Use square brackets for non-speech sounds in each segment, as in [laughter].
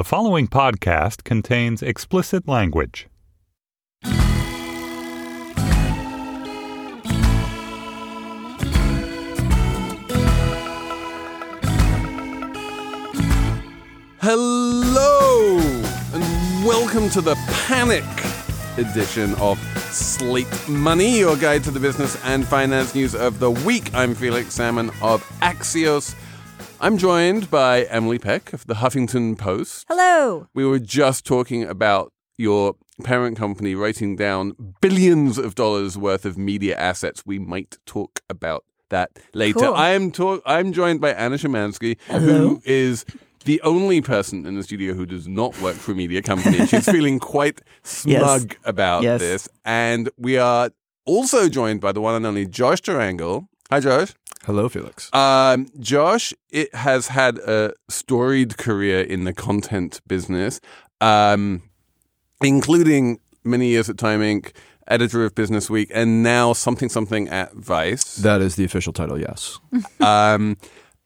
The following podcast contains explicit language. Hello, and welcome to the Panic edition of Slate Money, your guide to the business and finance news of the week. I'm Felix Salmon of Axios. I'm joined by Emily Peck of the Huffington Post. Hello. We were just talking about your parent company writing down billions of dollars worth of media assets. We might talk about that later. Cool. I am talk- I'm joined by Anna Szymanski, who is the only person in the studio who does not work for a media company. She's [laughs] feeling quite smug about Yes. this. And we are also joined by the one and only Josh Tyrangiel. Hi, Josh. Hello, Felix. Um, Josh, it has had a storied career in the content business, um, including many years at Time Inc., editor of Business Week, and now something something at Vice. That is the official title, yes. [laughs] um,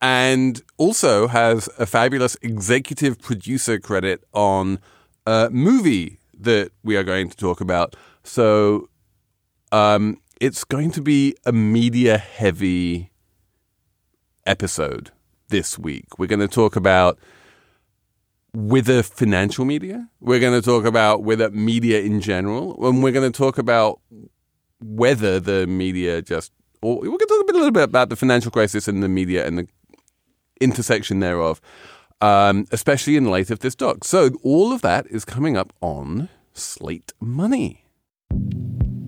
and also has a fabulous executive producer credit on a movie that we are going to talk about. So um, it's going to be a media heavy episode this week. We're going to talk about whether financial media, we're going to talk about whether media in general, and we're going to talk about whether the media just, or we're going to talk a, little bit about the financial crisis and the media and the intersection thereof, um, especially in light of this doc. So all of that is coming up on Slate Money.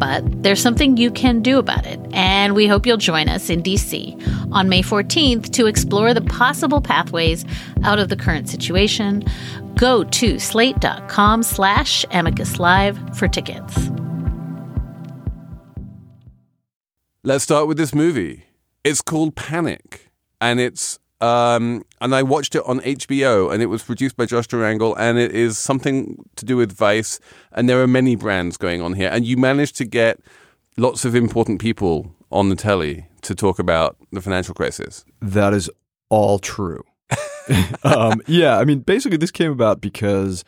But there's something you can do about it, and we hope you'll join us in DC on May 14th to explore the possible pathways out of the current situation. Go to slate.com slash amicus live for tickets. Let's start with this movie. It's called Panic, and it's um, and I watched it on HBO, and it was produced by Josh Tyrangiel, and it is something to do with Vice, and there are many brands going on here, and you managed to get lots of important people on the telly to talk about the financial crisis. That is all true. [laughs] um, yeah, I mean, basically, this came about because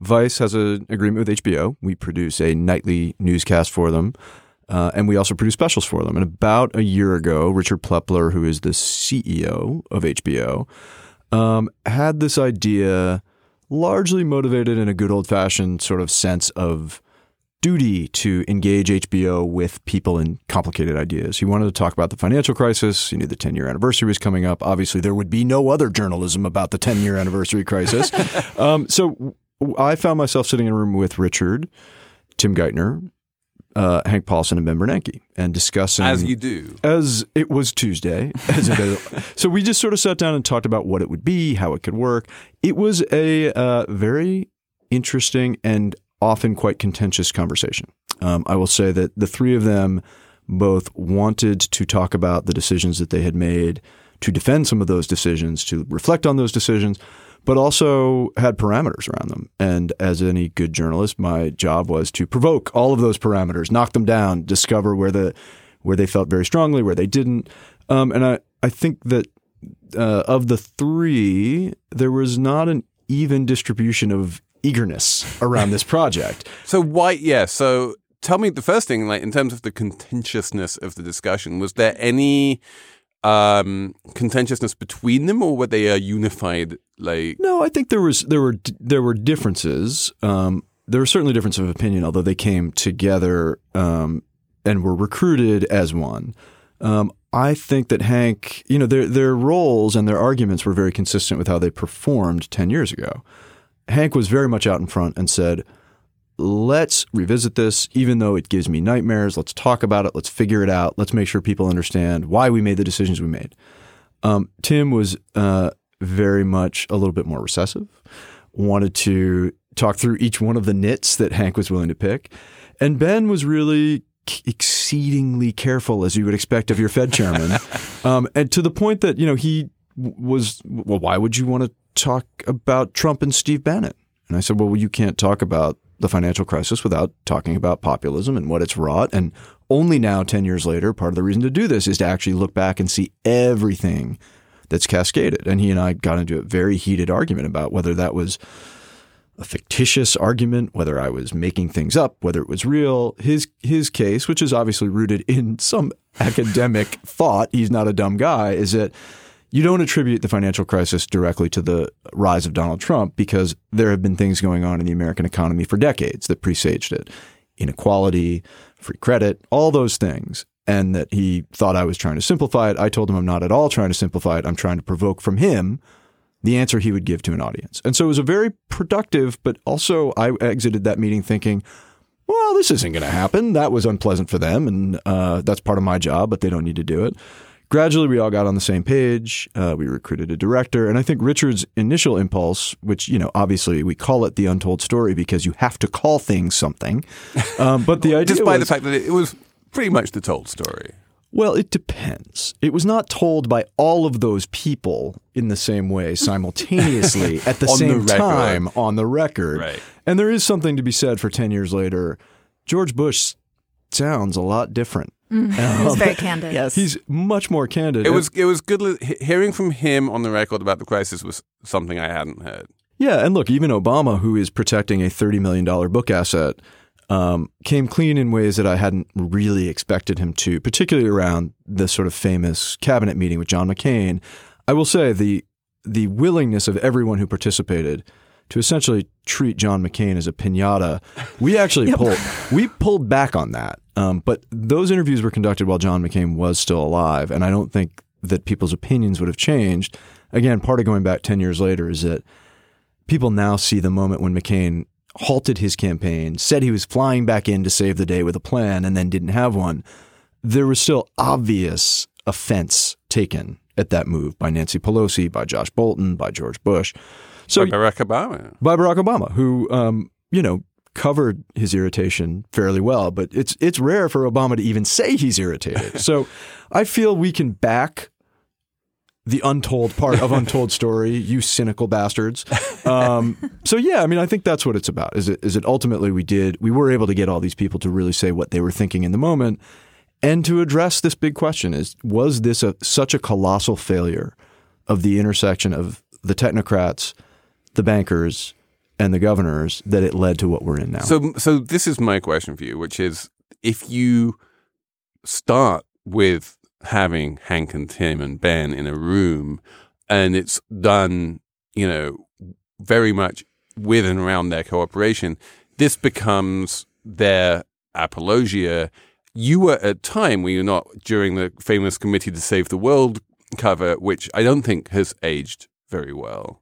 Vice has an agreement with HBO. We produce a nightly newscast for them, uh, and we also produce specials for them. And about a year ago, Richard Plepler, who is the CEO of HBO, um, had this idea, largely motivated in a good old fashioned sort of sense of duty to engage HBO with people in complicated ideas. He wanted to talk about the financial crisis. He knew the 10 year anniversary was coming up. Obviously, there would be no other journalism about the 10 year anniversary crisis. [laughs] um, so I found myself sitting in a room with Richard, Tim Geithner, uh, Hank Paulson, and Ben Bernanke, and discussing As you do. as it was Tuesday. [laughs] As it is. so we just sort of sat down and talked about what it would be, how it could work. It was a uh, very interesting and often quite contentious conversation. Um, I will say that the three of them both wanted to talk about the decisions that they had made, to defend some of those decisions, to reflect on those decisions, but also had parameters around them. And as any good journalist, my job was to provoke all of those parameters, knock them down, discover where the where they felt very strongly, where they didn't. Um, and I, I think that uh, of the three, there was not an even distribution of eagerness around this project. [laughs] So why? Yeah. So tell me the first thing, like in terms of the contentiousness of the discussion, was there any um contentiousness between them, or were they a unified? Like, No, I think there was there were there were differences. Um, there were certainly differences of opinion, although they came together um, and were recruited as one. Um, I think that Hank, you know, their their roles and their arguments were very consistent with how they performed ten years ago. Hank was very much out in front and said, "Let's revisit this, even though it gives me nightmares. Let's talk about it. Let's figure it out. Let's make sure people understand why we made the decisions we made." Um, Tim was uh, very much a little bit more recessive, wanted to talk through each one of the nits that Hank was willing to pick, and Ben was really exceedingly careful, as you would expect of your Fed chairman, [laughs] um, and to the point that you know he was well. Why would you want to talk about Trump and Steve Bannon? And I said, well, you can't talk about the financial crisis without talking about populism and what it's wrought. And only now, 10 years later, part of the reason to do this is to actually look back and see everything that's cascaded. And he and I got into a very heated argument about whether that was a fictitious argument, whether I was making things up, whether it was real. His his case, which is obviously rooted in some [laughs] academic thought, he's not a dumb guy, is that you don't attribute the financial crisis directly to the rise of Donald Trump because there have been things going on in the American economy for decades that presaged it. Inequality, free credit, all those things. And that he thought I was trying to simplify it. I told him I'm not at all trying to simplify it. I'm trying to provoke from him the answer he would give to an audience. And so it was a very productive, but also I exited that meeting thinking, well, this isn't going to happen. That was unpleasant for them, and uh, that's part of my job, but they don't need to do it. Gradually, we all got on the same page. Uh, we recruited a director, and I think Richard's initial impulse, which you know, obviously we call it the untold story because you have to call things something. [laughs] Um, but the idea, despite was, the fact that it was pretty much the told story. Well, it depends. It was not told by all of those people in the same way simultaneously [laughs] at the On the same time on the record. Right. And there is something to be said for 10 years later. George Bush sounds a lot different. He's very [laughs] candid. Yes. He's much more candid. It was it was good li- hearing from him on the record about the crisis was something I hadn't heard. Yeah, and look, even Obama, who is protecting a $30 million book asset, um, came clean in ways that I hadn't really expected him to, particularly around the sort of famous cabinet meeting with John McCain. I will say the the willingness of everyone who participated to essentially treat John McCain as a pinata, we actually [laughs] pulled we pulled back on that. Um, but those interviews were conducted while John McCain was still alive, and I don't think that people's opinions would have changed. Again, part of going back ten years later is that people now see the moment when McCain halted his campaign, said he was flying back in to save the day with a plan, and then didn't have one. There was still obvious offense taken at that move by Nancy Pelosi, by Josh Bolten, by George Bush. So By Barack Obama. by Barack Obama, who um, you know covered his irritation fairly well, but it's it's rare for Obama to even say he's irritated. [laughs] so I feel we can back the untold part of untold story, you cynical bastards. Um, so yeah, I mean, I think that's what it's about. Is it is it ultimately we did we were able to get all these people to really say what they were thinking in the moment, and to address this big question: is was this a such a colossal failure of the intersection of the technocrats, the bankers, and the governors that it led to what we're in now? So so this is my question for you, which is if you start with having Hank and Tim and Ben in a room and it's done, you know, very much with and around their cooperation, this becomes their apologia. You were at a time, were you're not, during the famous Committee to Save the World cover, which I don't think has aged very well.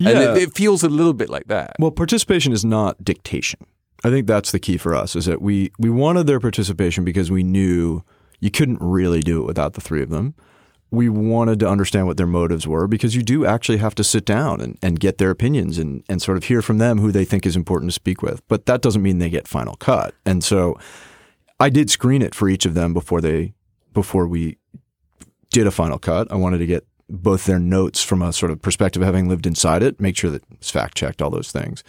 And Yeah. it, it feels a little bit like that. Well, participation is not dictation. I think that's the key for us is that we we wanted their participation because we knew you couldn't really do it without the three of them. We wanted to understand what their motives were because you do actually have to sit down and, and get their opinions and, and sort of hear from them who they think is important to speak with. But that doesn't mean they get final cut. And so I did screen it for each of them before they before we did a final cut. I wanted to get both their notes from a sort of perspective having lived inside it, make sure that it's fact checked, all those things.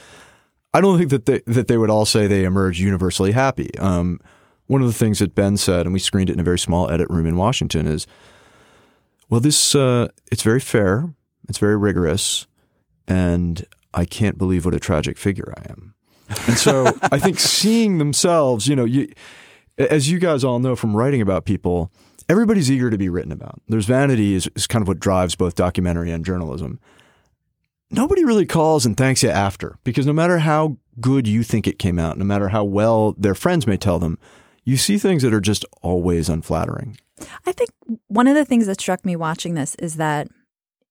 I don't think that they that they would all say they emerge universally happy. Um, one of the things that Ben said, and we screened it in a very small edit room in Washington, is, well, this uh, it's very fair, it's very rigorous, and I can't believe what a tragic figure I am. And so [laughs] I think seeing themselves, you know, you, as you guys all know from writing about people, everybody's eager to be written about. There's vanity is, is kind of what drives both documentary and journalism. nobody really calls and thanks you after because no matter how good you think it came out, no matter how well their friends may tell them, you see things that are just always unflattering. I think one of the things that struck me watching this is that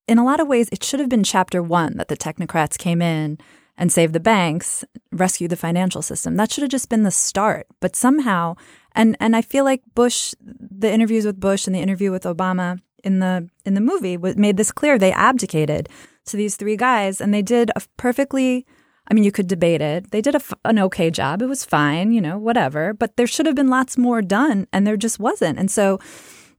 in a lot of ways, it should have been chapter one that the technocrats came in and saved the banks, rescued the financial system. That should have just been the start. But somehow, and and I feel like Bush, the interviews with Bush and the interview with Obama in the in the movie made this clear. They abdicated to these three guys, and they did a perfectly. I mean, you could debate it. They did an okay job. It was fine, you know, whatever. But there should have been lots more done, and there just wasn't. And so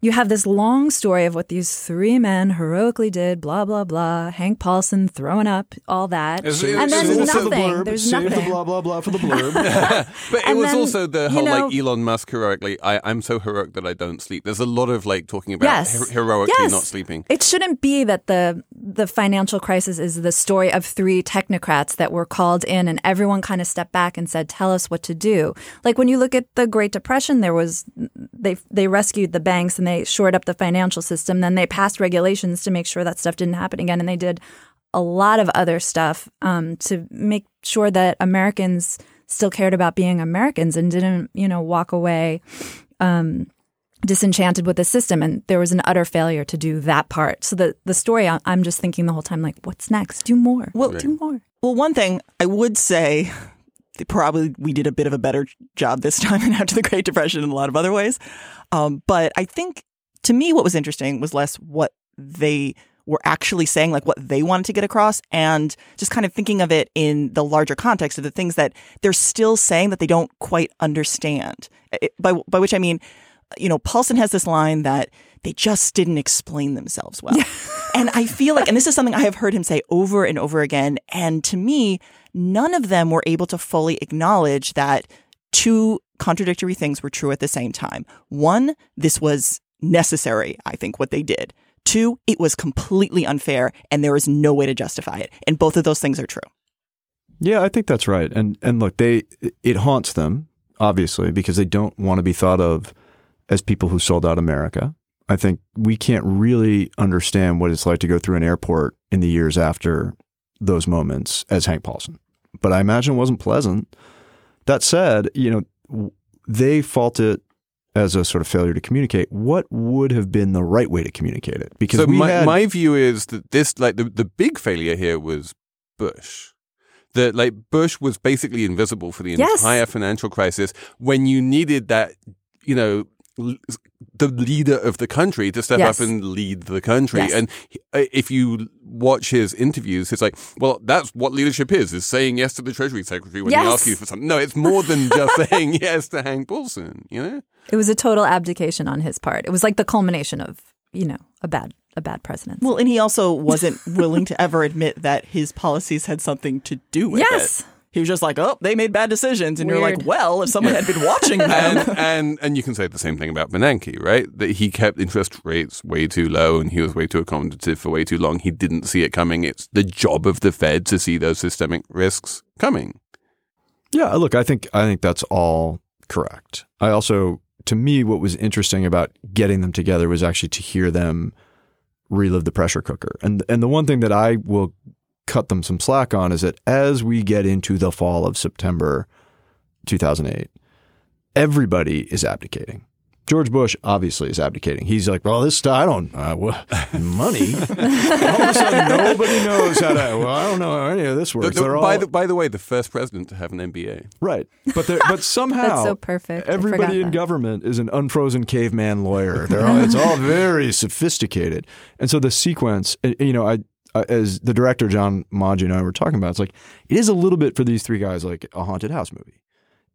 you have this long story of what these three men heroically did, blah, blah, blah. Hank Paulson throwing up, all that. It's- and it's there's also nothing. the blurb, There's save nothing. the blah blah blah for the blurb. [laughs] but it And was then, also the you whole know- like Elon Musk heroically. I, I'm so heroic that I don't sleep. There's a lot of like talking about Yes. her- heroically Yes. not sleeping. It shouldn't be that the the financial crisis is the story of three technocrats that were called in and everyone kind of stepped back and said, "Tell us what to do." Like when you look at the Great Depression, there was they they rescued the banks and they shored up the financial system. Then they passed regulations to make sure that stuff didn't happen again, and they did a lot of other stuff um, to make sure that Americans still cared about being Americans and didn't, you know, walk away um, disenchanted with the system. And there was an utter failure to do that part. So the the story, I- I'm just thinking the whole time, like, what's next? Do more. Well- do more. Well, one thing I would say, that probably we did a bit of a better job this time [laughs] than after the Great Depression in a lot of other ways. Um, but I think to me, what was interesting was less what they were actually saying, like what they wanted to get across, and just kind of thinking of it in the larger context of the things that they're still saying that they don't quite understand. It- by by which I mean, you know, Paulson has this line that they just didn't explain themselves well. [laughs] and I feel like, and this is something I have heard him say over and over again. And to me, none of them were able to fully acknowledge that two contradictory things were true at the same time. One, this was necessary, I think, what they did. Two, it was completely unfair and there is no way to justify it. And both of those things are true. Yeah, I think that's right. And and look, they it haunts them obviously because they don't want to be thought of as people who sold out America. I think we can't really understand what it's like to go through an airport in the years after those moments as Hank Paulson. But I imagine it wasn't pleasant. That said, you know, they fault it as a sort of failure to communicate. What would have been the right way to communicate it? Because so we my, had, my view is that this like the, the big failure here was Bush. That like Bush was basically invisible for the Yes. entire financial crisis when you needed that, you know, l- the leader of the country to step Yes. up and lead the country. Yes. And uh, if you watch his interviews, it's like, well, that's what leadership is: is saying yes to the Treasury Secretary when Yes. he asks you for something. No, it's more than just [laughs] saying yes to Hank Paulson. You know. It was a total abdication on his part. It was like the culmination of, you know, a bad a bad presidency. Well, and he also wasn't willing to ever admit that his policies had something to do with it. Yes. it. He was just like, oh, they made bad decisions. And you're like, well, if someone had been [laughs] watching them. and and and you can say the same thing about Bernanke, right? That he kept interest rates way too low and he was way too accommodative for way too long. He didn't see it coming. It's the job of the Fed to see those systemic risks coming. Yeah, look, I think I think that's all correct. I also to me what was interesting about getting them together was actually to hear them relive the pressure cooker. And and the one thing that I will cut them some slack on is that as we get into the fall of September 2008, everybody is abdicating. George Bush obviously is abdicating. He's like, well, this I don't uh, well, [laughs] money. All of a sudden, nobody knows how to. Well, I don't know how any of this The- works. the- They're by the by the way, the first president to have an MBA. Right. But but somehow That's so perfect. Everybody in that. government is an unfrozen caveman lawyer. They're all, it's all [laughs] very sophisticated. And so the sequence, you know, I, I as the director John Maggio and I were talking about, it's like it is a little bit for these three guys like a haunted house movie.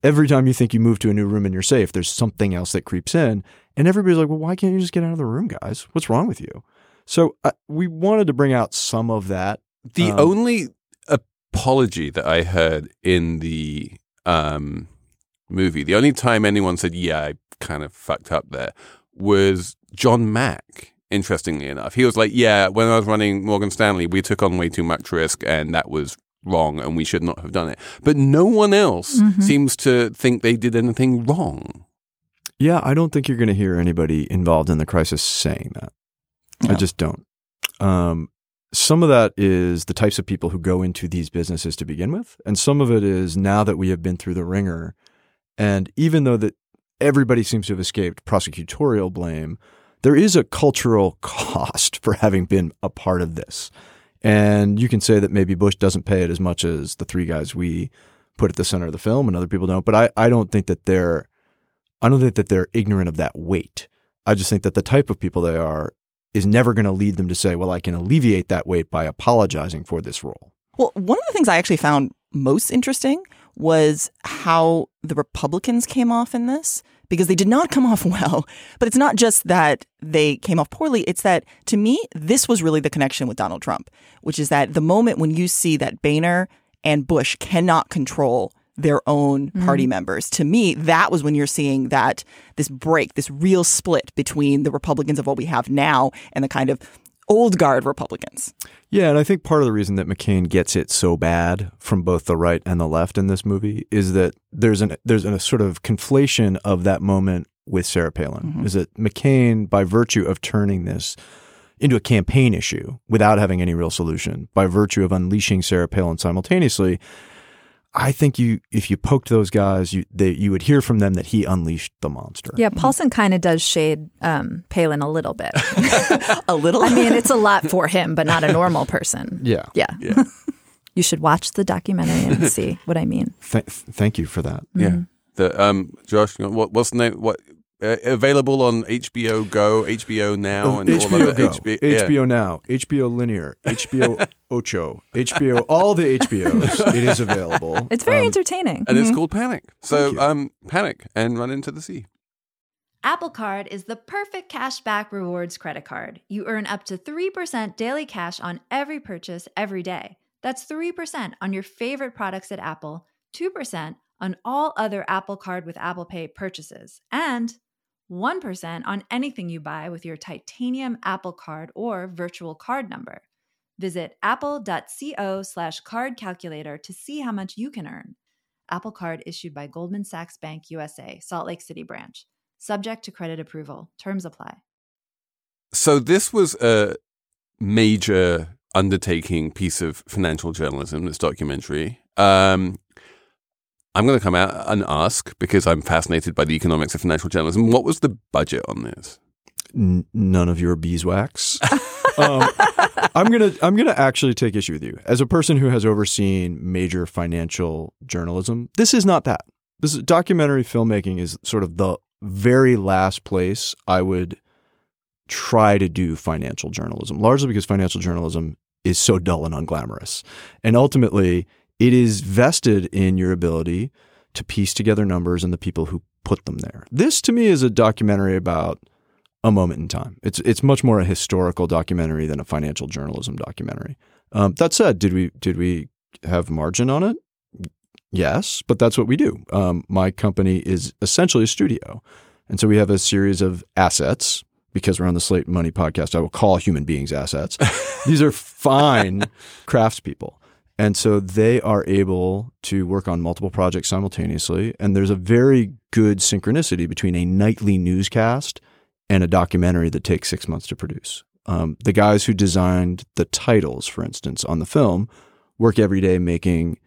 Every time you think you move to a new room and you're safe, there's something else that creeps in, and everybody's like, "Well, why can't you just get out of the room, guys? What's wrong with you?" So uh, we wanted to bring out some of that. The Um, only apology that I heard in the um, movie, the only time anyone said, "Yeah, I kind of fucked up there," was John Mack. Interestingly enough, he was like, "Yeah, when I was running Morgan Stanley, we took on way too much risk, and that was wrong, and we should not have done it." But no one else Mhm. seems to think they did anything wrong. Yeah, I don't think you're going to hear anybody involved in the crisis saying that. I just don't. Um, some of that is the types of people who go into these businesses to begin with, and some of it is now that we have been through the wringer, and even though that everybody seems to have escaped prosecutorial blame, there is a cultural [laughs] cost for having been a part of this. And you can say that maybe Bush doesn't pay it as much as the three guys we put at the center of the film and other people don't. But I, I don't think that they're I don't think that they're ignorant of that weight. I just think that the type of people they are is never going to lead them to say, well, I can alleviate that weight by apologizing for this role. Well, one of the things I actually found most interesting was how the Republicans came off in this because they did not come off [laughs] well. But it's not just that they came off poorly, it's that to me, this was really the connection with Donald Trump, which is that the moment when you see that Boehner and Bush cannot control their own party mm-hmm. members. To me, that was when you're seeing that this break, this real split between the Republicans of what we have now and the kind of old guard Republicans. Yeah, and I think part of the reason that McCain gets it so bad from both the right and the left in this movie is that there's an there's a sort of conflation of that moment with Sarah Palin. Mm-hmm. Is that McCain, by virtue of turning this into a campaign issue without having any real solution, by virtue of unleashing Sarah Palin simultaneously, I think you, if you poked those guys, you they, you would hear from them that he unleashed the monster. Yeah, Paulson kind of does shade um, Palin a little bit. [laughs] a little. I mean, it's a lot for him, but not a normal person. [laughs] Yeah, yeah. yeah. [laughs] you should watch the documentary and see what I mean. Th- thank you for that. Mm-hmm. Yeah. The um, Josh, what, what's the name? What uh, available on HBO Go, HBO Now, and HBO all Go, HBO, HBO. Now, HBO Linear, HBO [laughs] Ocho, HBO, all the HBOs. It is available. It's very um, entertaining, and mm-hmm. it's called Panic. So, um, panic and run into the sea. Apple Card is the perfect cashback rewards credit card. You earn up to three percent daily cash on every purchase every day. That's three percent on your favorite products at Apple, two percent on all other Apple Card with Apple Pay purchases, and 1% on anything you buy with your titanium Apple Card or virtual card number. Visit apple.co slash card calculator to see how much you can earn. Apple Card issued by Goldman Sachs Bank USA, Salt Lake City branch. Subject to credit approval. Terms apply. So this was a major undertaking piece of financial journalism, this documentary. Um, I'm going to come out and ask because I'm fascinated by the economics of financial journalism. What was the budget on this? N- none of your beeswax. [laughs] um, I'm gonna I'm gonna actually take issue with you as a person who has overseen major financial journalism. This is not that. This documentary filmmaking is sort of the very last place I would try to do financial journalism, largely because financial journalism is so dull and unglamorous, and ultimately it is vested in your ability to piece together numbers and the people who put them there. This to me is a documentary about a moment in time. It's it's much more a historical documentary than a financial journalism documentary. Um, that said, did we did we have margin on it? Yes, but that's what we do. Um, my company is essentially a studio, and so we have a series of assets. Because we're on the Slate Money podcast, I will call human beings assets. [laughs] These are fine craftspeople. And so they are able to work on multiple projects simultaneously. And there's a very good synchronicity between a nightly newscast and a documentary that takes six months to produce. Um, the guys who designed the titles, for instance, on the film, work every day making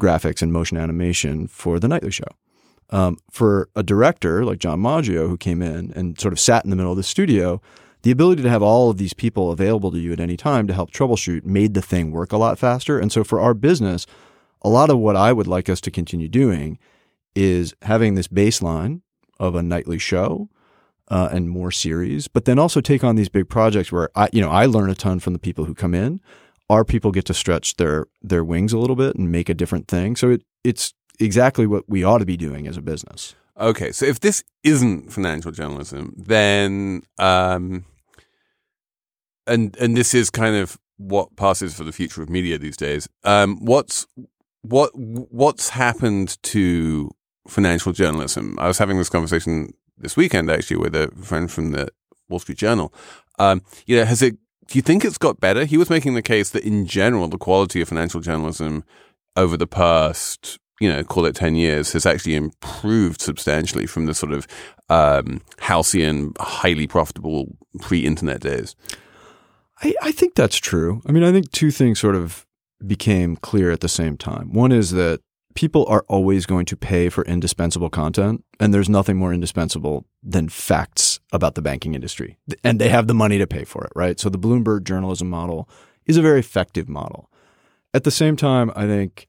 graphics and motion animation for the nightly show. Um, for a director like John Maggio, who came in and sort of sat in the middle of the studio, the ability to have all of these people available to you at any time to help troubleshoot made the thing work a lot faster. And so for our business, a lot of what I would like us to continue doing is having this baseline of a nightly show uh, and more series, but then also take on these big projects where I, you know, I learn a ton from the people who come in. Our people get to stretch their their wings a little bit and make a different thing. So it it's exactly what we ought to be doing as a business. Okay, so if this isn't financial journalism, then um, and and this is kind of what passes for the future of media these days. Um, what's what what's happened to financial journalism? I was having this conversation this weekend actually with a friend from the Wall Street Journal. Um, you know, has it? Do you think it's got better? He was making the case that in general, the quality of financial journalism over the past you know, call it 10 years, has actually improved substantially from the sort of um, halcyon, highly profitable pre internet days? I, I think that's true. I mean, I think two things sort of became clear at the same time. One is that people are always going to pay for indispensable content, and there's nothing more indispensable than facts about the banking industry. And they have the money to pay for it, right? So the Bloomberg journalism model is a very effective model. At the same time, I think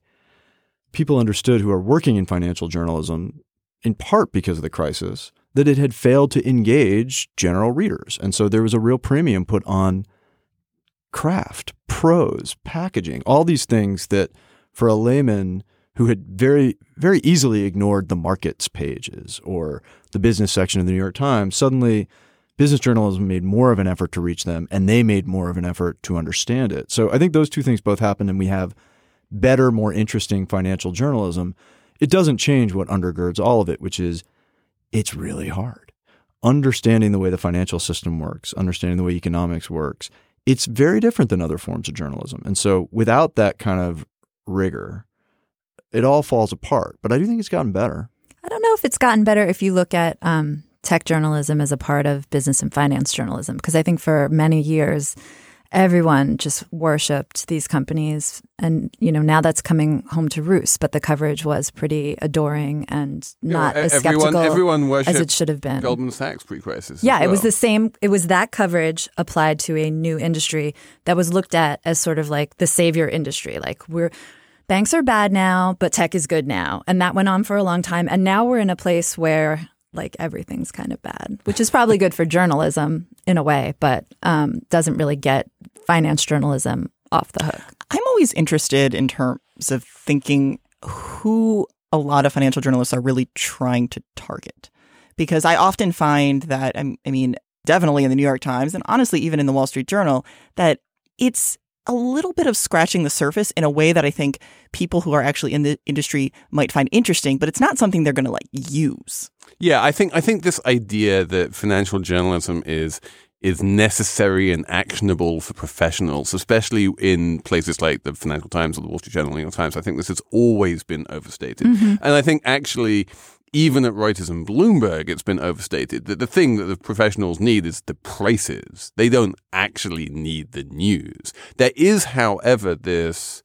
people understood who are working in financial journalism, in part because of the crisis, that it had failed to engage general readers. And so there was a real premium put on craft, prose, packaging, all these things that for a layman who had very, very easily ignored the markets pages or the business section of the New York Times, suddenly business journalism made more of an effort to reach them and they made more of an effort to understand it. So I think those two things both happened and we have better, more interesting financial journalism. It doesn't change what undergirds all of it, which is it's really hard. Understanding the way the financial system works, understanding the way economics works, it's very different than other forms of journalism. And so without that kind of rigor, it all falls apart. But I do think it's gotten better. I don't know if it's gotten better if you look at um, tech journalism as a part of business and finance journalism, because I think for many years, everyone just worshipped these companies. And you know now that's coming home to roost but the coverage was pretty adoring and not Yeah, as everyone- skeptical everyone as it should have been. Goldman Sachs pre-crisis. yeah it was the same it was that coverage applied to a new industry that was looked at as sort of like the savior industry. Like we're banks are bad now but tech is good now. And that went on for a long time. And now we're in a place where like everything's kind of bad which is probably good for journalism in a way but um, doesn't really get finance journalism off the hook I'm always interested in terms of thinking who a lot of financial journalists are really trying to target. Because I often find that, I mean, definitely in the New York Times and honestly, even in the Wall Street Journal, that it's a little bit of scratching the surface in a way that I think people who are actually in the industry might find interesting, but it's not something they're going to like use. Yeah, I think I think this idea that financial journalism is is necessary and actionable for professionals, especially in places like the Financial Times or the Wall Street Journal, New York Times. I think this has always been overstated, mm-hmm. and I think actually. Even at Reuters and Bloomberg, it's been overstated that the thing that the professionals need is the prices. They don't actually need the news. There is, however, this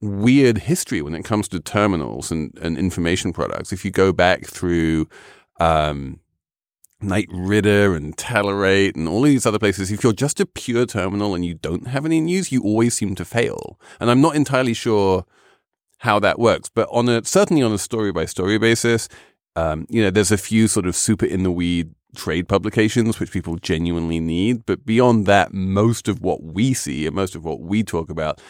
weird history when it comes to terminals and, and information products. If you go back through um, Knight Ridder and Telerate and all these other places, if you're just a pure terminal and you don't have any news, you always seem to fail. And I'm not entirely sure how that works, but on a certainly on a story by story basis, um, you know, there's a few sort of super in the weed trade publications which people genuinely need, but beyond that, most of what we see and most of what we talk about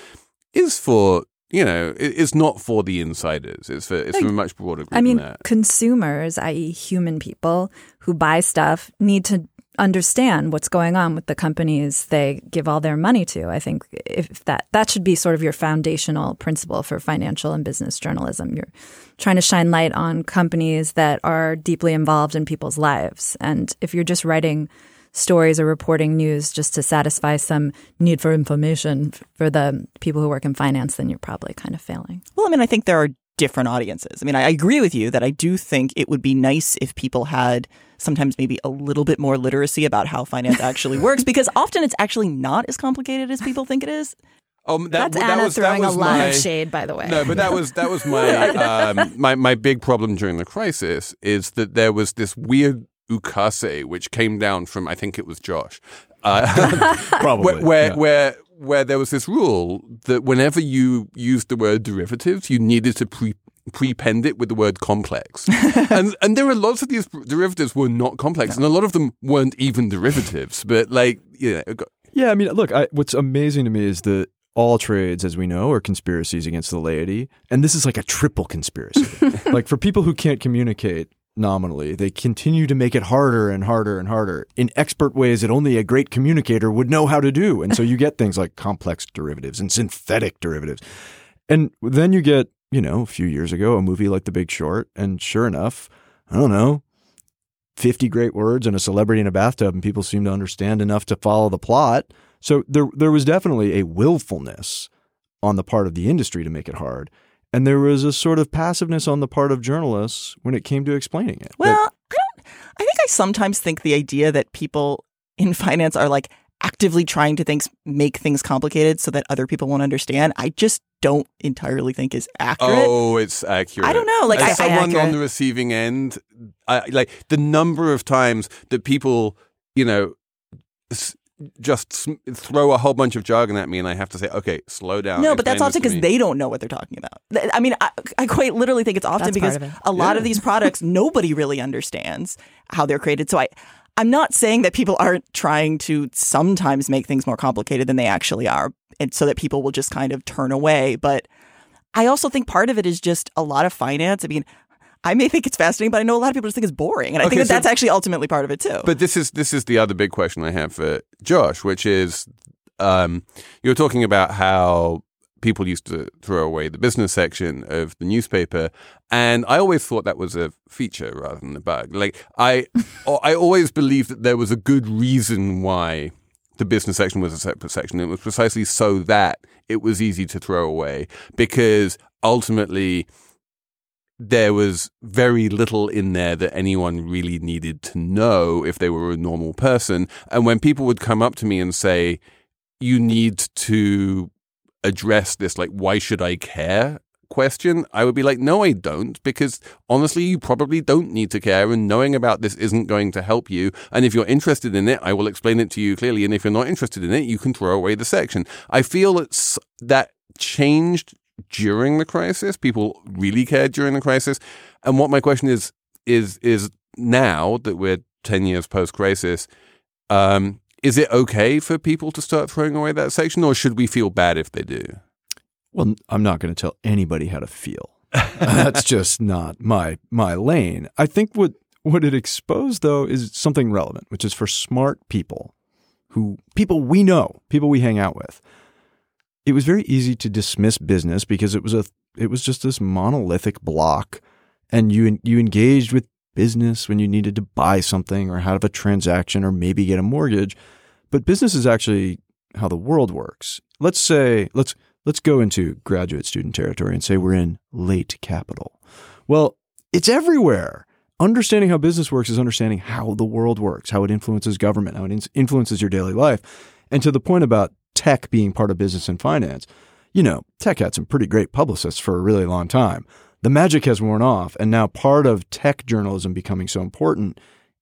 is for you know, it's not for the insiders. It's for it's for a much broader group I mean, consumers, i.e., human people who buy stuff, need to understand what's going on with the companies they give all their money to. I think if that that should be sort of your foundational principle for financial and business journalism. You're trying to shine light on companies that are deeply involved in people's lives. And if you're just writing stories or reporting news just to satisfy some need for information for the people who work in finance, then you're probably kind of failing. Well, I mean, I think there are different audiences. I mean, I I agree with you that I do think it would be nice if people had sometimes maybe a little bit more literacy about how finance actually works [laughs] because often it's actually not as complicated as people think it is. Um, that, That's that Anna was, that throwing a lot my, of shade, by the way. No, but that was that was my [laughs] um, my my big problem during the crisis is that there was this weird ukase which came down from I think it was Josh, uh, [laughs] Probably. where where, yeah. where where there was this rule that whenever you used the word derivatives, you needed to pre prepend it with the word complex, [laughs] and and there were lots of these derivatives were not complex, and a lot of them weren't even derivatives, but like you know, it got- Yeah, I mean, look, I, what's amazing to me is that all trades, as we know, are conspiracies against the laity, and this is like a triple conspiracy. [laughs] like for people who can't communicate nominally, they continue to make it harder and harder and harder in expert ways that only a great communicator would know how to do. And so you get things like complex derivatives and synthetic derivatives, and then you get, you know, a few years ago, a movie like The Big Short, and sure enough, I don't know. 50 great words and a celebrity in a bathtub and people seem to understand enough to follow the plot. So there there was definitely a willfulness on the part of the industry to make it hard. And there was a sort of passiveness on the part of journalists when it came to explaining it. Well, I don't. I think I sometimes think the idea that people in [laughs] finance are like actively trying to things make things complicated so that other people won't understand. I just don't entirely think is accurate. Oh, it's accurate. I don't know, like, As I- I someone on the receiving end, I, like the number of times that people, you know, s- just throw a whole bunch of jargon at me, and I have to say, okay, slow down. No, but that's often because they don't know what they're talking about. I mean, I, I quite literally think it's often That's because of it. a lot Yeah. of these products [laughs] nobody really understands how they're created. So I, I'm not saying that people aren't trying to sometimes make things more complicated than they actually are, and so that people will just kind of turn away. But I also think part of it is just a lot of finance. I mean. I may think it's fascinating, but I know a lot of people just think it's boring, and I Okay, think that so- that's actually ultimately part of it too. But this is this is the other big question I have for Josh, which is, um, you were talking about how people used to throw away the business section of the newspaper, and I always thought that was a feature rather than a bug. Like I, [laughs] I always believed that there was a good reason why the business section was a separate section. It was precisely so that it was easy to throw away because ultimately there was very little in there that anyone really needed to know if they were a normal person. And when people would come up to me and say, you need to address this, like, why should I care? question, I would be like, no, I don't, because honestly, you probably don't need to care, and knowing about this isn't going to help you. And if you're interested in it, I will explain it to you clearly. And if you're not interested in it, you can throw away the section. I feel it's that changed during the crisis. People really cared during the crisis. And what my question is is is now that we're ten years post crisis, um, is it okay for people to start throwing away that section, or should we feel bad if they do? Well, I'm not going to tell anybody how to feel. [laughs] That's just not my my lane. I think what what it exposed though is something relevant, which is for smart people who people we know, people we hang out with. It was very easy to dismiss business because it was a it was just this monolithic block and you you engaged with business when you needed to buy something or have a transaction or maybe get a mortgage. But business is actually how the world works. Let's say let's let's go into graduate student territory and say we're in late capital. Well, it's everywhere. Understanding how business works is understanding how the world works, how it influences government, how it influences your daily life. And to the point about tech being part of business and finance, you know, tech had some pretty great publicists for a really long time. The magic has worn off. And now part of tech journalism becoming so important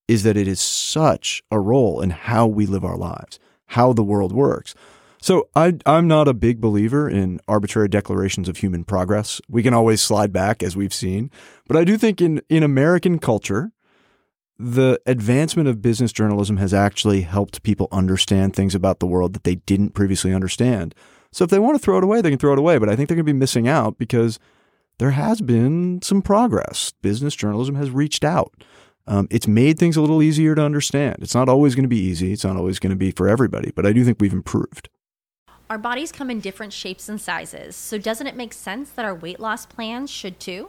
is that it is such a role in how we live our lives, how the world works. So I, I'm not a big believer in arbitrary declarations of human progress. We can always slide back, as we've seen, but I do think in in American culture, the advancement of business journalism has actually helped people understand things about the world that they didn't previously understand. So if they want to throw it away, they can throw it away. But I think they're going to be missing out because there has been some progress. Business journalism has reached out. Um, it's made things a little easier to understand. It's not always going to be easy. It's not always going to be for everybody, but I do think we've improved. Our bodies come in different shapes and sizes, so doesn't it make sense that our weight loss plans should too?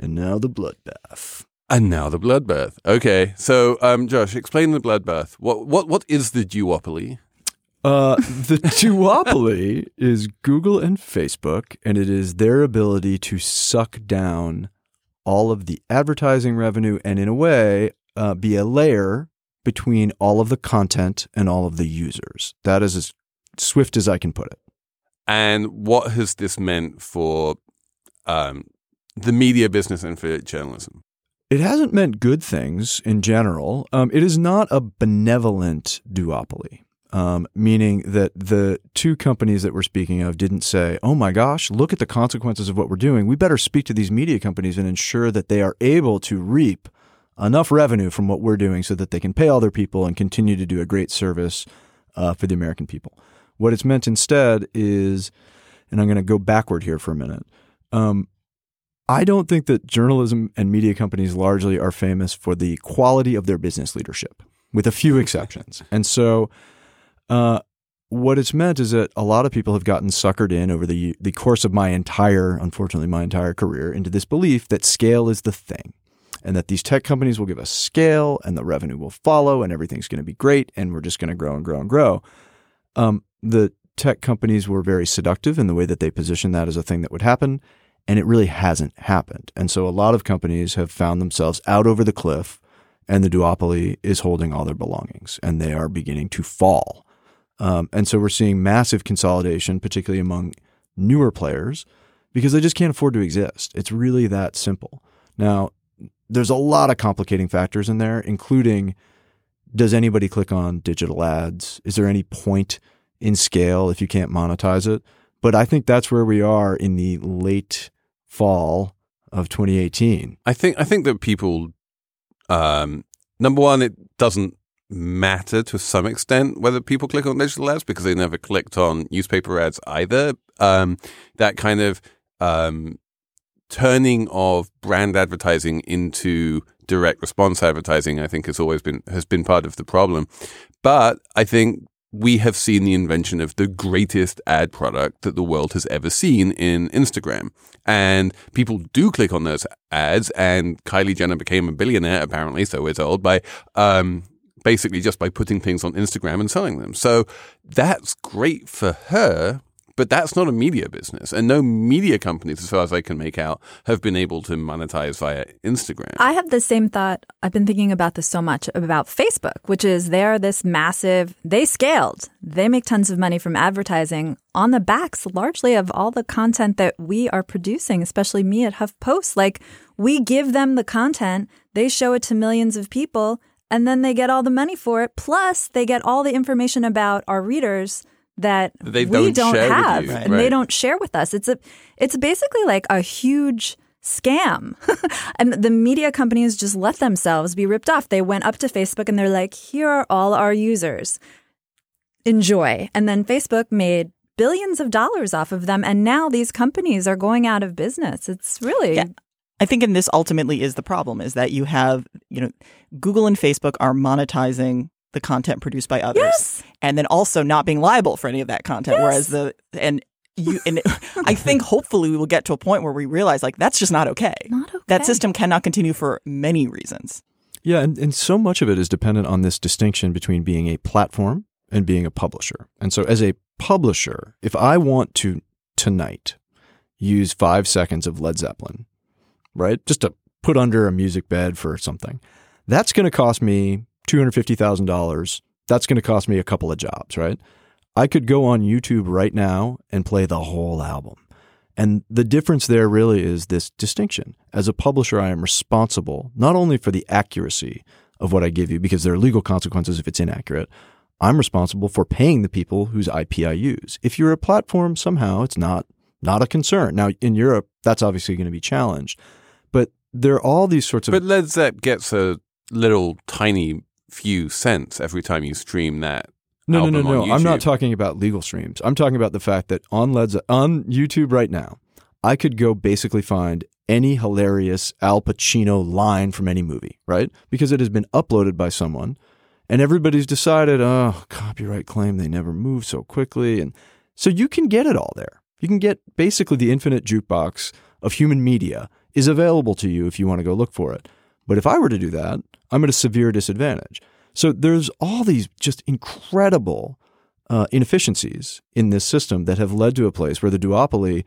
And now the bloodbath. And now the bloodbath. Okay, so um, Josh, explain the bloodbath. What what what is the duopoly? Uh, the [laughs] duopoly is Google and Facebook, and it is their ability to suck down all of the advertising revenue and, in a way, uh, be a layer between all of the content and all of the users. That is as swift as I can put it. And what has this meant for um, the media business and for journalism? It hasn't meant good things in general. Um, it is not a benevolent duopoly. um, meaning that the two companies that we're speaking of didn't say, oh my gosh, look at the consequences of what we're doing. We better speak to these media companies and ensure that they are able to reap enough revenue from what we're doing so that they can pay all their people and continue to do a great service uh, for the American people. What it's meant instead is, and I'm going to go backward here for a minute. Um, I don't think that journalism and media companies largely are famous for the quality of their business leadership, with a few [laughs] exceptions. And so, uh, what it's meant is that a lot of people have gotten suckered in over the the course of my entire, unfortunately, my entire career into this belief that scale is the thing, and that these tech companies will give us scale, and the revenue will follow, and everything's going to be great, and we're just going to grow and grow and grow. Um, the tech companies were very seductive in the way that they positioned that as a thing that would happen, and it really hasn't happened. And so a lot of companies have found themselves out over the cliff, and the duopoly is holding all their belongings, and they are beginning to fall. Um, and so we're seeing massive consolidation, particularly among newer players, because they just can't afford to exist. It's really that simple. Now, there's a lot of complicating factors in there, including does anybody click on digital ads? Is there any point in scale if you can't monetize it? But I think that's where we are in the late fall of 2018. I think I think that people, um, number one, it doesn't matter to some extent whether people click on digital ads because they never clicked on newspaper ads either. Um, that kind of um, turning of brand advertising into direct response advertising, I think, has always been has been part of the problem. But I think we have seen the invention of the greatest ad product that the world has ever seen in Instagram. And people do click on those ads, and Kylie Jenner became a billionaire, apparently, so we're told, by um, basically just by putting things on Instagram and selling them. So that's great for her. But that's not a media business. And no media companies, as far as I can make out, have been able to monetize via Instagram. I have the same thought. I've been thinking about this so much about Facebook, which is they're this massive, they scaled. They make tons of money from advertising on the backs largely of all the content that we are producing, especially me at HuffPost. Like we give them the content, they show it to millions of people, and then they get all the money for it. Plus, they get all the information about our readers that They we don't don't have you, and right. they don't share with us. It's a it's basically like a huge scam. [laughs] and the media companies just let themselves be ripped off. They went up to Facebook and they're like, "Here are all our users. Enjoy." And then Facebook made billions of dollars off of them and now these companies are going out of business. It's really Yeah. I think and this ultimately is the problem is that you have, you know, Google and Facebook are monetizing the content produced by others. Yes. And then also not being liable for any of that content. Yes. Whereas the and you and [laughs] I think hopefully we will get to a point where we realize like that's just not okay. Not okay. That system cannot continue for many reasons. Yeah, and, and so much of it is dependent on this distinction between being a platform and being a publisher. And so, as a publisher, if I want to tonight use five seconds of Led Zeppelin, right, just to put under a music bed for something, that's going to cost me $250,000. That's going to cost me a couple of jobs, right? I could go on YouTube right now and play the whole album. And the difference there really is this distinction. As a publisher, I am responsible not only for the accuracy of what I give you, because there are legal consequences if it's inaccurate. I'm responsible for paying the people whose IP I use. If you're a platform, somehow it's not not a concern. Now in Europe, that's obviously going to be challenged. But there are all these sorts of But Led Zepp gets a little tiny few cents every time you stream that. No, no, no, no. I'm not talking about legal streams. I'm talking about the fact that on Led Ze- on YouTube right now, I could go basically find any hilarious Al Pacino line from any movie, right? Because it has been uploaded by someone, and everybody's decided, oh, copyright claim, they never move so quickly, and so you can get it all there. You can get basically the infinite jukebox of human media is available to you if you want to go look for it. But if I were to do that, I'm at a severe disadvantage. So there's all these just incredible uh, inefficiencies in this system that have led to a place where the duopoly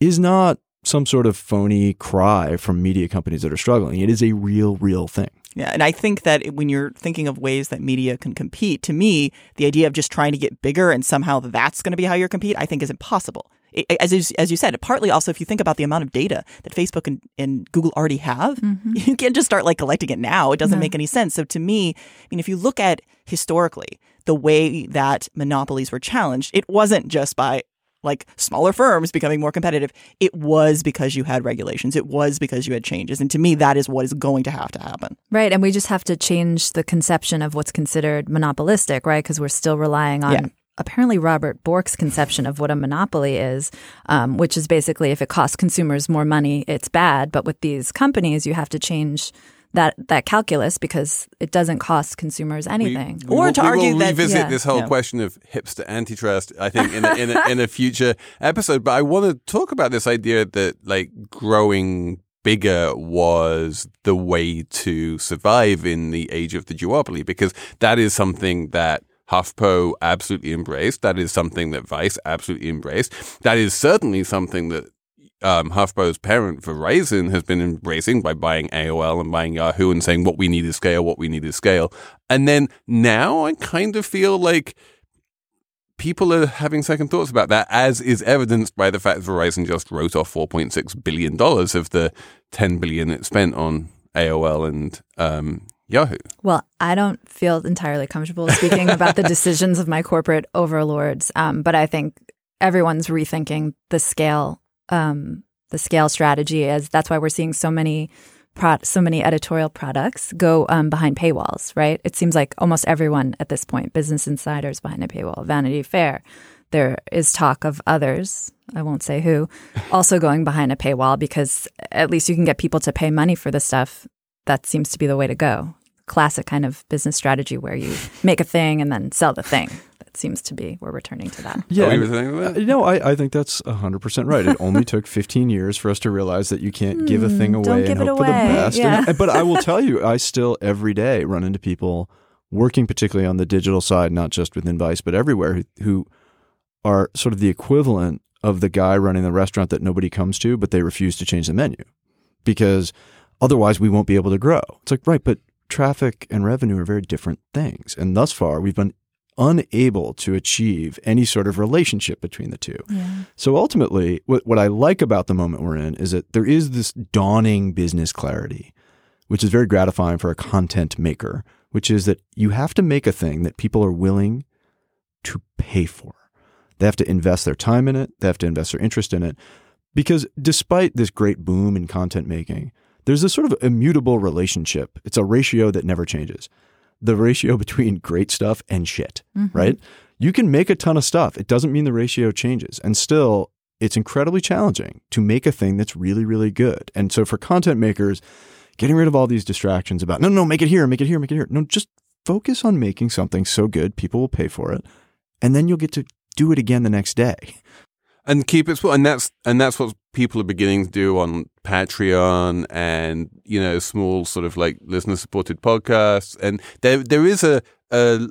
is not some sort of phony cry from media companies that are struggling. It is a real, real thing. Yeah, and I think that when you're thinking of ways that media can compete, to me, the idea of just trying to get bigger and somehow that's going to be how you compete, I think is impossible. As you, as you said, partly also if you think about the amount of data that Facebook and, and Google already have, mm-hmm. [laughs] you can't just start like collecting it now. It doesn't No. make any sense. So to me, I mean, if you look at historically the way that monopolies were challenged, it wasn't just by like smaller firms becoming more competitive. It was because you had regulations. It was because you had changes. And to me, that is what is going to have to happen. Right. And we just have to change the conception of what's considered monopolistic, right? Because we're still relying on Yeah. Apparently Robert Bork's conception of what a monopoly is, um, which is basically if it costs consumers more money, it's bad. But with these companies, you have to change that, that calculus because it doesn't cost consumers anything. We Or will- to we argue will that- revisit yeah. this whole Yeah. question of hipster antitrust, I think, in a, in, a, [laughs] in a future episode. But I want to talk about this idea that like growing bigger was the way to survive in the age of the duopoly, because that is something that HuffPo absolutely embraced. That is something that Vice absolutely embraced. That is certainly something that um, HuffPo's parent Verizon has been embracing by buying AOL and buying Yahoo and saying what we need is scale, what we need is scale. And then now I kind of feel like people are having second thoughts about that, as is evidenced by the fact that Verizon just wrote off $4.6 billion of the 10 billion it spent on AOL and um, Yahoo. Well, I don't feel entirely comfortable speaking about the [laughs] decisions of my corporate overlords, um, but I think everyone's rethinking the scale, um, the scale strategy. As that's why we're seeing so many, pro- so many editorial products go um, behind paywalls. Right? It seems like almost everyone at this point, Business Insiders behind a paywall, Vanity Fair. There is talk of others. I won't say who, also going behind a paywall because at least you can get people to pay money for the stuff that seems to be the way to go. Classic kind of business strategy where you make a thing and then sell the thing. That seems to be we're returning to that. Yeah, Are we and- that? uh, no, I, I think that's 100% right. It only took 15 years for us to realize that you can't give a thing Hmm, away and give it hope for the best. Yeah. And- but I will tell you, I [laughs] still every day run into people working particularly on the digital side, not just within Vice, but everywhere, who, who are sort of the equivalent of the guy running the restaurant that nobody comes to, but they refuse to change the menu because otherwise we won't be able to grow. It's like, right, but traffic and revenue are very different things. And thus far, we've been unable to achieve any sort of relationship between the two. So ultimately, what, what I like about the moment we're in is that there is this dawning business clarity, which is very gratifying for a content maker, which is that you have to make a thing that people are willing to pay for. They have to invest their time in it, they have to invest their interest in it. Because despite this great boom in content making, there's this sort of immutable relationship. It's a ratio that never changes. The ratio [laughs] between great stuff and shit, mm-hmm. right? You can make a ton of stuff. It doesn't mean the ratio changes. And still, it's incredibly challenging to make a thing that's really, really good. And so for content makers, getting rid of all these distractions about, no, no, make it here, make it here, make it here. No, just focus on making something so good, people will pay for it. And then you'll get to do it again the next day. And keep it. And that's and that's what people are beginning to do on Patreon and you know small sort of like listener supported podcasts. And there there is a a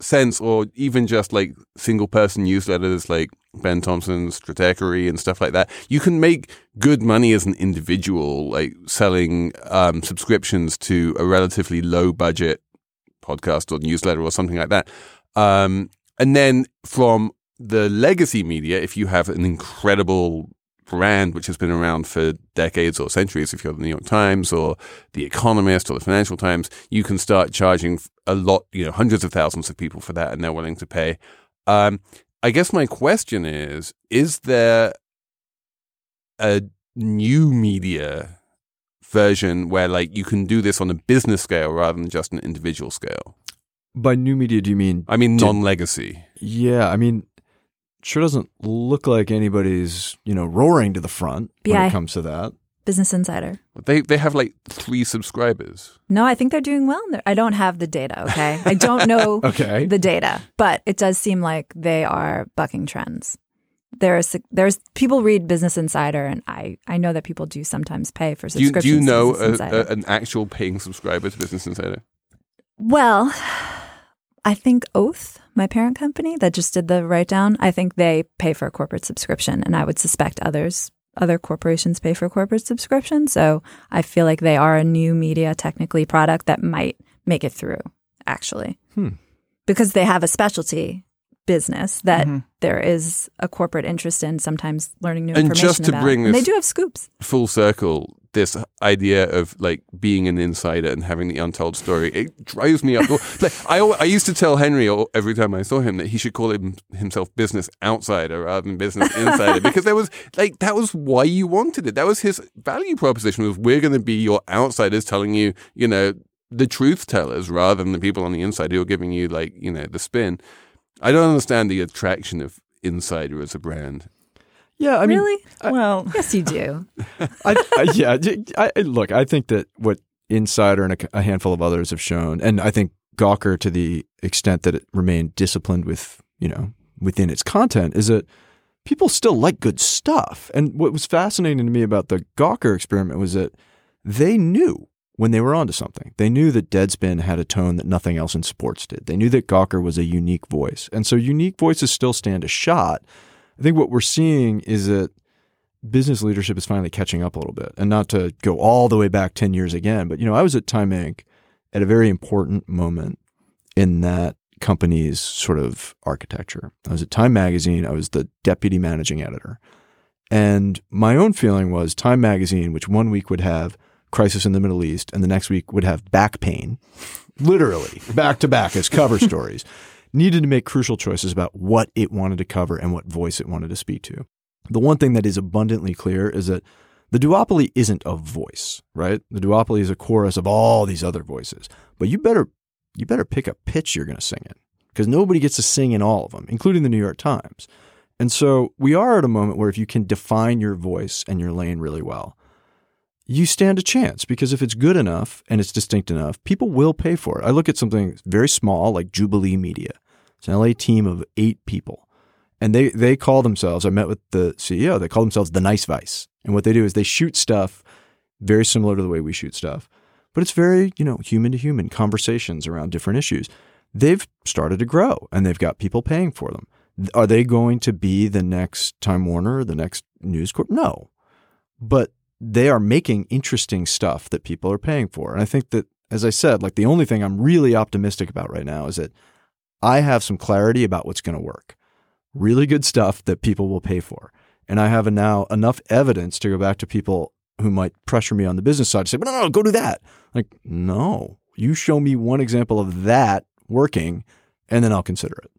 sense, or even just like single person newsletters like Ben Thompson's Stratechery and stuff like that. You can make good money as an individual, like selling um, subscriptions to a relatively low budget podcast or newsletter or something like that. Um, and then from the legacy media, if you have an incredible brand which has been around for decades or centuries, if you're the New York Times or the Economist or the Financial Times, you can start charging a lot, you know, hundreds of thousands of people for that, and they're willing to pay. Um, I guess my question is: Is there a new media version where, like, you can do this on a business scale rather than just an individual scale? By new media, do you mean? I mean, non-legacy. Yeah, I mean, sure doesn't look like anybody's, you know, roaring to the front when Yeah. it comes to that. Business Insider. They they have like three subscribers. No, I think they're doing well. They're- I don't have the data. Okay, I don't know [laughs] Okay. the data, but it does seem like they are bucking trends. There's there's people read Business Insider, and I I know that people do sometimes pay for Do you, subscriptions. do you know a, a, an actual paying subscriber to Business Insider? Well, I think Oath, my parent company that just did the write down, I think they pay for a corporate subscription, and I would suspect others, other corporations pay for corporate subscription. So I feel like they are a new media technically product that might make it through, actually, Hmm. because they have a specialty. business that Mm-hmm. there is a corporate interest in sometimes learning new information. And information just to about. bring And they do have scoops. full circle this idea of like being an insider and having the untold story it drives me up like I, I used to tell henry every time i saw him that he should call him, himself business outsider rather than business insider because there was like that was why you wanted it. That was his value proposition was we're going to be your outsiders telling you you know the truth tellers rather than the people on the inside who are giving you like you know the spin. I don't understand the attraction of insider as a brand Yeah, I mean, really? well, [laughs] yes, you do. I, I, yeah, I, I- look, I think that what Insider and a, a handful of others have shown, and I think Gawker to the extent that it remained disciplined with, you know, within its content, is that people still like good stuff. And what was fascinating to me about the Gawker experiment was that they knew when they were onto something. They knew that Deadspin had a tone that nothing else in sports did. They knew that Gawker was a unique voice. And so unique voices still stand a shot. I think what we're seeing is that business leadership is finally catching up a little bit. And not to go all the way back 10 years again, but you know, I was at Time Inc. at a very important moment in that company's sort of architecture. I was at Time Magazine, I was the deputy managing editor. And my own feeling was Time Magazine, which one week would have crisis in the Middle East and the next week would have back pain, literally back to back as cover [laughs] stories, needed to make crucial choices about what it wanted to cover and what voice it wanted to speak to. The one thing that is abundantly clear is that the duopoly isn't a voice, right? The duopoly is a chorus of all these other voices. But you better you better pick a pitch you're going to sing in because nobody gets to sing in all of them, including the New York Times. And so we are at a moment where if you can define your voice and your lane really well, you stand a chance because if it's good enough and it's distinct enough, people will pay for it. I look at something very small like Jubilee Media. It's an LA team of eight people. And they, they call themselves, I met with the CEO, they call themselves the Nice Vice. And what they do is they shoot stuff very similar to the way we shoot stuff, but it's very, you know, human to human conversations around different issues. They've started to grow and they've got people paying for them. Are they going to be the next Time Warner, the next News Corp? No. But they are making interesting stuff that people are paying for. And I think that, as I said, like the only thing I'm really optimistic about right now is that I have some clarity about what's going to work. Really good stuff that people will pay for. And I have now enough evidence to go back to people who might pressure me on the business side to say, but no, no, no, go do that. Like, no, you show me one example of that working, and then I'll consider it.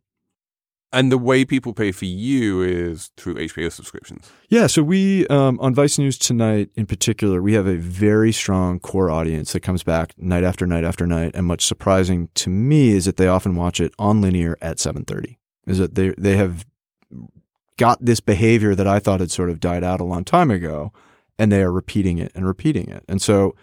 And the way people pay for you is through HBO subscriptions. Yeah, so we um, on Vice News tonight, in particular, we have a very strong core audience that comes back night after night after night. And much surprising to me is that they often watch it on linear at seven thirty. Is that they they have got this behavior that I thought had sort of died out a long time ago, and they are repeating it and repeating it. And so,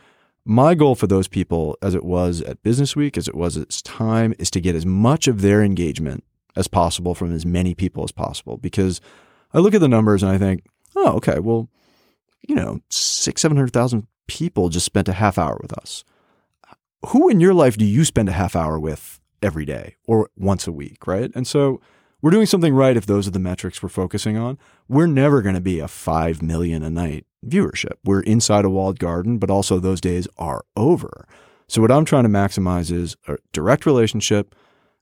my goal for those people, as it was at Business Week, as it was at its time, is to get as much of their engagement as possible from as many people as possible. Because I look at the numbers and I think, oh, okay, well, you know, six, seven hundred thousand people just spent a half hour with us. Who in your life do you spend a half hour with every day or once a week, right? And so we're doing something right if those are the metrics we're focusing on. We're never going to be a 5 million a night viewership. We're inside a walled garden, but also those days are over. So what I'm trying to maximize is a direct relationship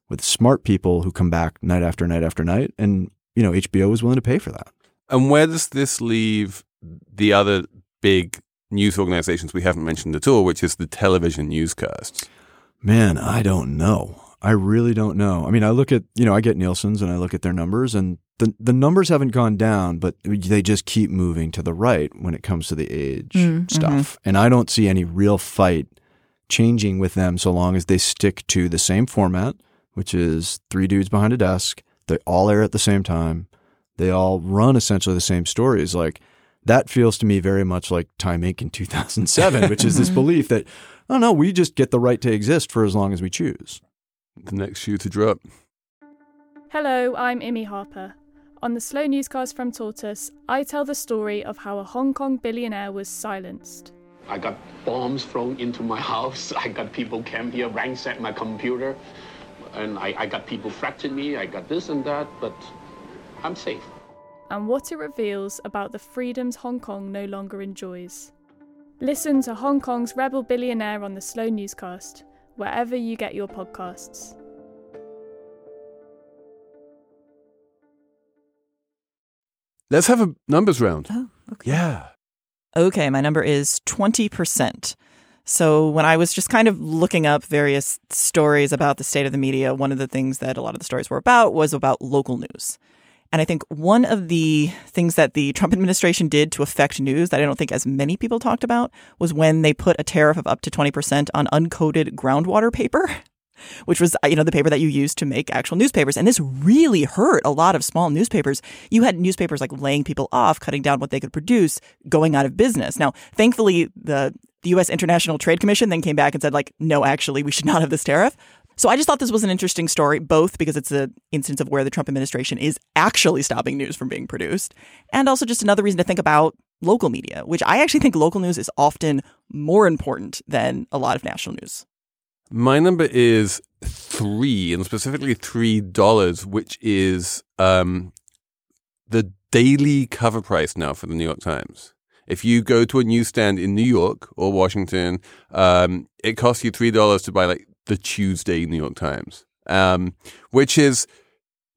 with smart people who come back night after night after night and you know HBO was willing to pay for that. And where does this leave the other big news organizations we haven't mentioned at all, which is the television newscasts? Man, I don't know. I really don't know. I mean, I look at, you know, I get Nielsen's and I look at their numbers and the the numbers haven't gone down, but they just keep moving to the right when it comes to the age Mm, stuff. And I don't see any real fight changing with them so long as they stick to the same format, which is three dudes behind a desk. They all air at the same time. They all run essentially the same stories. Like that feels to me very much like Time Inc. in 2007, which is this [laughs] belief that, oh no, we just get the right to exist for as long as we choose. The next shoe to drop. Hello, I'm Imi Harper. On the Slow Newscast from Tortoise, I tell the story of how a Hong Kong billionaire was silenced. I got bombs thrown into my [laughs] house. I got people came here, ransacked my computer. And I, I got people fracturing me, I got this and that, but I'm safe. And what it reveals about the freedoms Hong Kong no longer enjoys. Listen to Hong Kong's Rebel Billionaire on the Slow Newscast, wherever you get your podcasts. Let's have a numbers round. Oh, okay. Yeah. Okay, my number is 20%. So when I was just kind of looking up various stories about the state of the media, one of the things that a lot of the stories were about was about local news. And I think one of the things that the Trump [laughs] administration did to affect news that I don't think as many people talked about was when they put a tariff of up to 20% on uncoated groundwood paper. [laughs] Which was, uh, you know, the paper that you used to make actual newspapers. And this really hurt a lot of small newspapers. You had newspapers like laying people off, cutting down what they could produce, going out of business. Now, thankfully, the the U.S. International Trade Commission then came back and said, like, no, actually, we should not have this tariff. So I just thought this was an interesting story, both because it's an instance of where the Trump administration is actually stopping news from being produced, and also just another reason to think about local media, which I actually think local news is often more important than a lot of national news. My number is three, and specifically three dollars, which is um, the daily cover price now for the New York Times. If you go to a newsstand in New York or Washington, um, it costs you three dollars to buy like the Tuesday New York Times, um, which is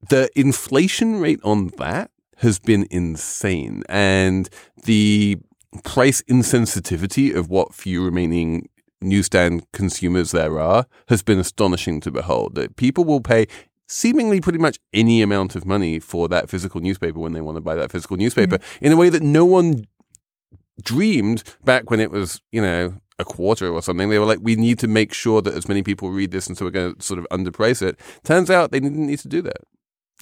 the inflation rate on that has been insane, and the price insensitivity of what few remaining newsstand consumers there are has been astonishing to behold. That people will pay seemingly pretty much any amount of money for that physical newspaper when they want to buy that physical newspaper mm-hmm. in a way that no one dreamed back when it was, you know, a quarter or something. They were like, we need to make sure that as many people read this, and so we're going to sort of underprice it. Turns out they didn't need to do that.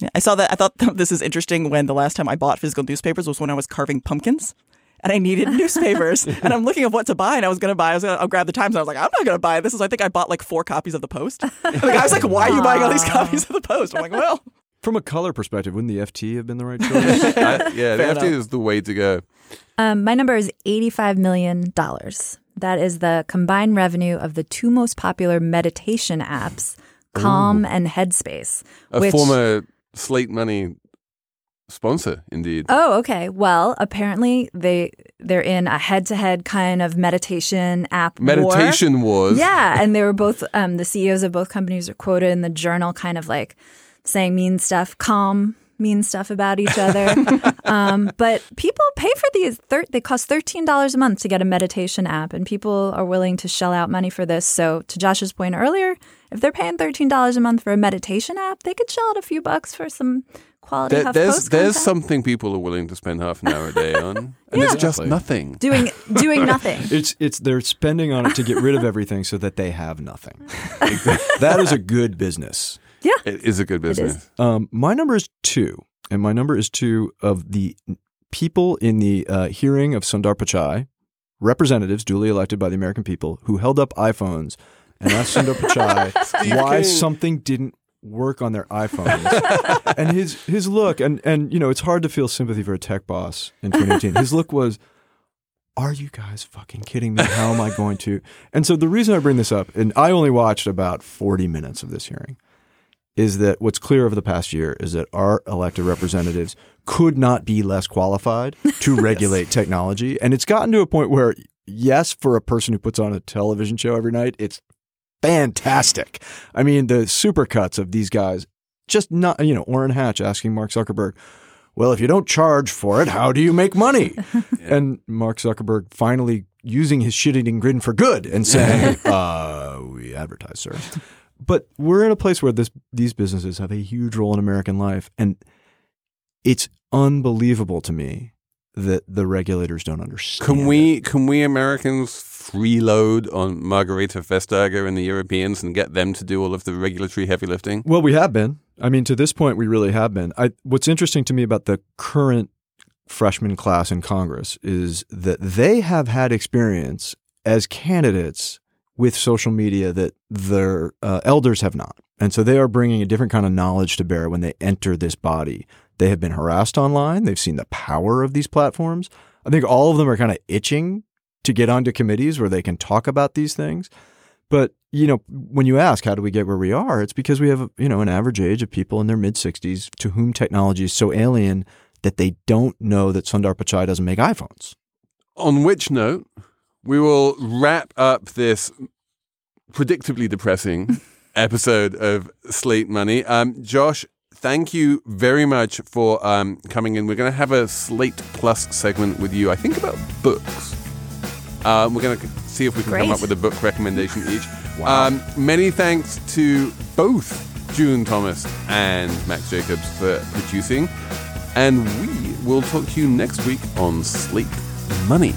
Yeah, I saw that. I thought [laughs] this is interesting when the last time I bought physical newspapers was when I was carving pumpkins. And I needed [laughs] newspapers, and I'm looking at what to buy. And I was going to buy. I was going to grab the Times. And I was like, I'm not going to buy this. Is I think I bought like four copies of the Post. And the guy was like, Why are you buying all these copies of the Post? I'm like, Well, [laughs] from a color perspective, wouldn't the FT have been the right choice? [laughs] I, yeah, the FT is the way to go. Um, my number is $85 million. That is the combined revenue of the two most popular meditation apps, Calm Ooh. and Headspace. A which... former Slate Money sponsor, indeed. Oh, okay. Well, apparently they they're in a head-to-head kind of meditation app. Meditation war. wars. Yeah, [laughs] and they were both um, the CEOs of both companies are quoted in the journal, kind of like saying mean stuff. Calm mean stuff about each other. [laughs] um, but people pay for these. Thir- they cost thirteen dollars a month to get a meditation app, and people are willing to shell out money for this. So, to Josh's point earlier, if they're paying thirteen dollars a month for a meditation app, they could shell out a few bucks for some quality there, there's there's something people are willing to spend half an hour a day on, [laughs] and yeah. it's just nothing. Doing doing nothing. [laughs] it's it's they're spending on it to get rid of everything so that they have nothing. that is a good business. Yeah. It is a good business. Um, my number is two, and my number is two of the people in the uh, hearing of Sundar Pichai, representatives duly elected by the American people, who held up iPhones and asked Sundar [laughs] Pichai why King. something didn't work on their iPhones. [laughs] and his his look, and and you know, it's hard to feel sympathy for a tech boss in 2018. His look was are you guys fucking kidding me? How am I going to? And so the reason I bring this up, and I only watched about 40 minutes of this hearing, is that what's clear over the past year is that our elected representatives could not be less qualified to [laughs] regulate yes. technology. And it's gotten to a point where, yes, for a person who puts on a television show every night, it's fantastic. I mean, the supercuts of these guys, just not, you know, Orrin Hatch asking Mark Zuckerberg, well, if you don't charge for it, how do you make money? [laughs] And Mark Zuckerberg finally using his shit eating grin for good and saying, [laughs] uh, we advertise, sir but we're in a place where this these businesses have a huge role in American life, and it's unbelievable to me that the regulators don't understand. Can we it. can we Americans freeload on Margrethe Vestager and the Europeans and get them to do all of the regulatory heavy lifting? Well, we have been. I mean, to this point, we really have been. I, what's interesting to me about the current freshman class in Congress is that they have had experience as candidates with social media that their uh, elders have not. And so they are bringing a different kind of knowledge to bear when they enter this body. They have been harassed online. They've seen the power of these platforms. I think all of them are kind of itching to get onto committees where they can talk about these things. But, you know, when you ask how do we get where we are, it's because we have, you know, an average age of people in their mid 60s to whom technology is so alien that they don't know that Sundar Pichai doesn't make iPhones. On which note, we will wrap up this predictably depressing [laughs] episode of Slate Money. Um, Josh, thank you very much for um, coming in. We're going to have a Slate Plus segment with you, I think, about books. Um, we're going to see if we can come up with a book recommendation each. Um, many thanks to both June Thomas and Max Jacobs for producing. And we will talk to you next week on Slate Money.